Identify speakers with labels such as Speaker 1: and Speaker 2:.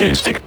Speaker 1: kids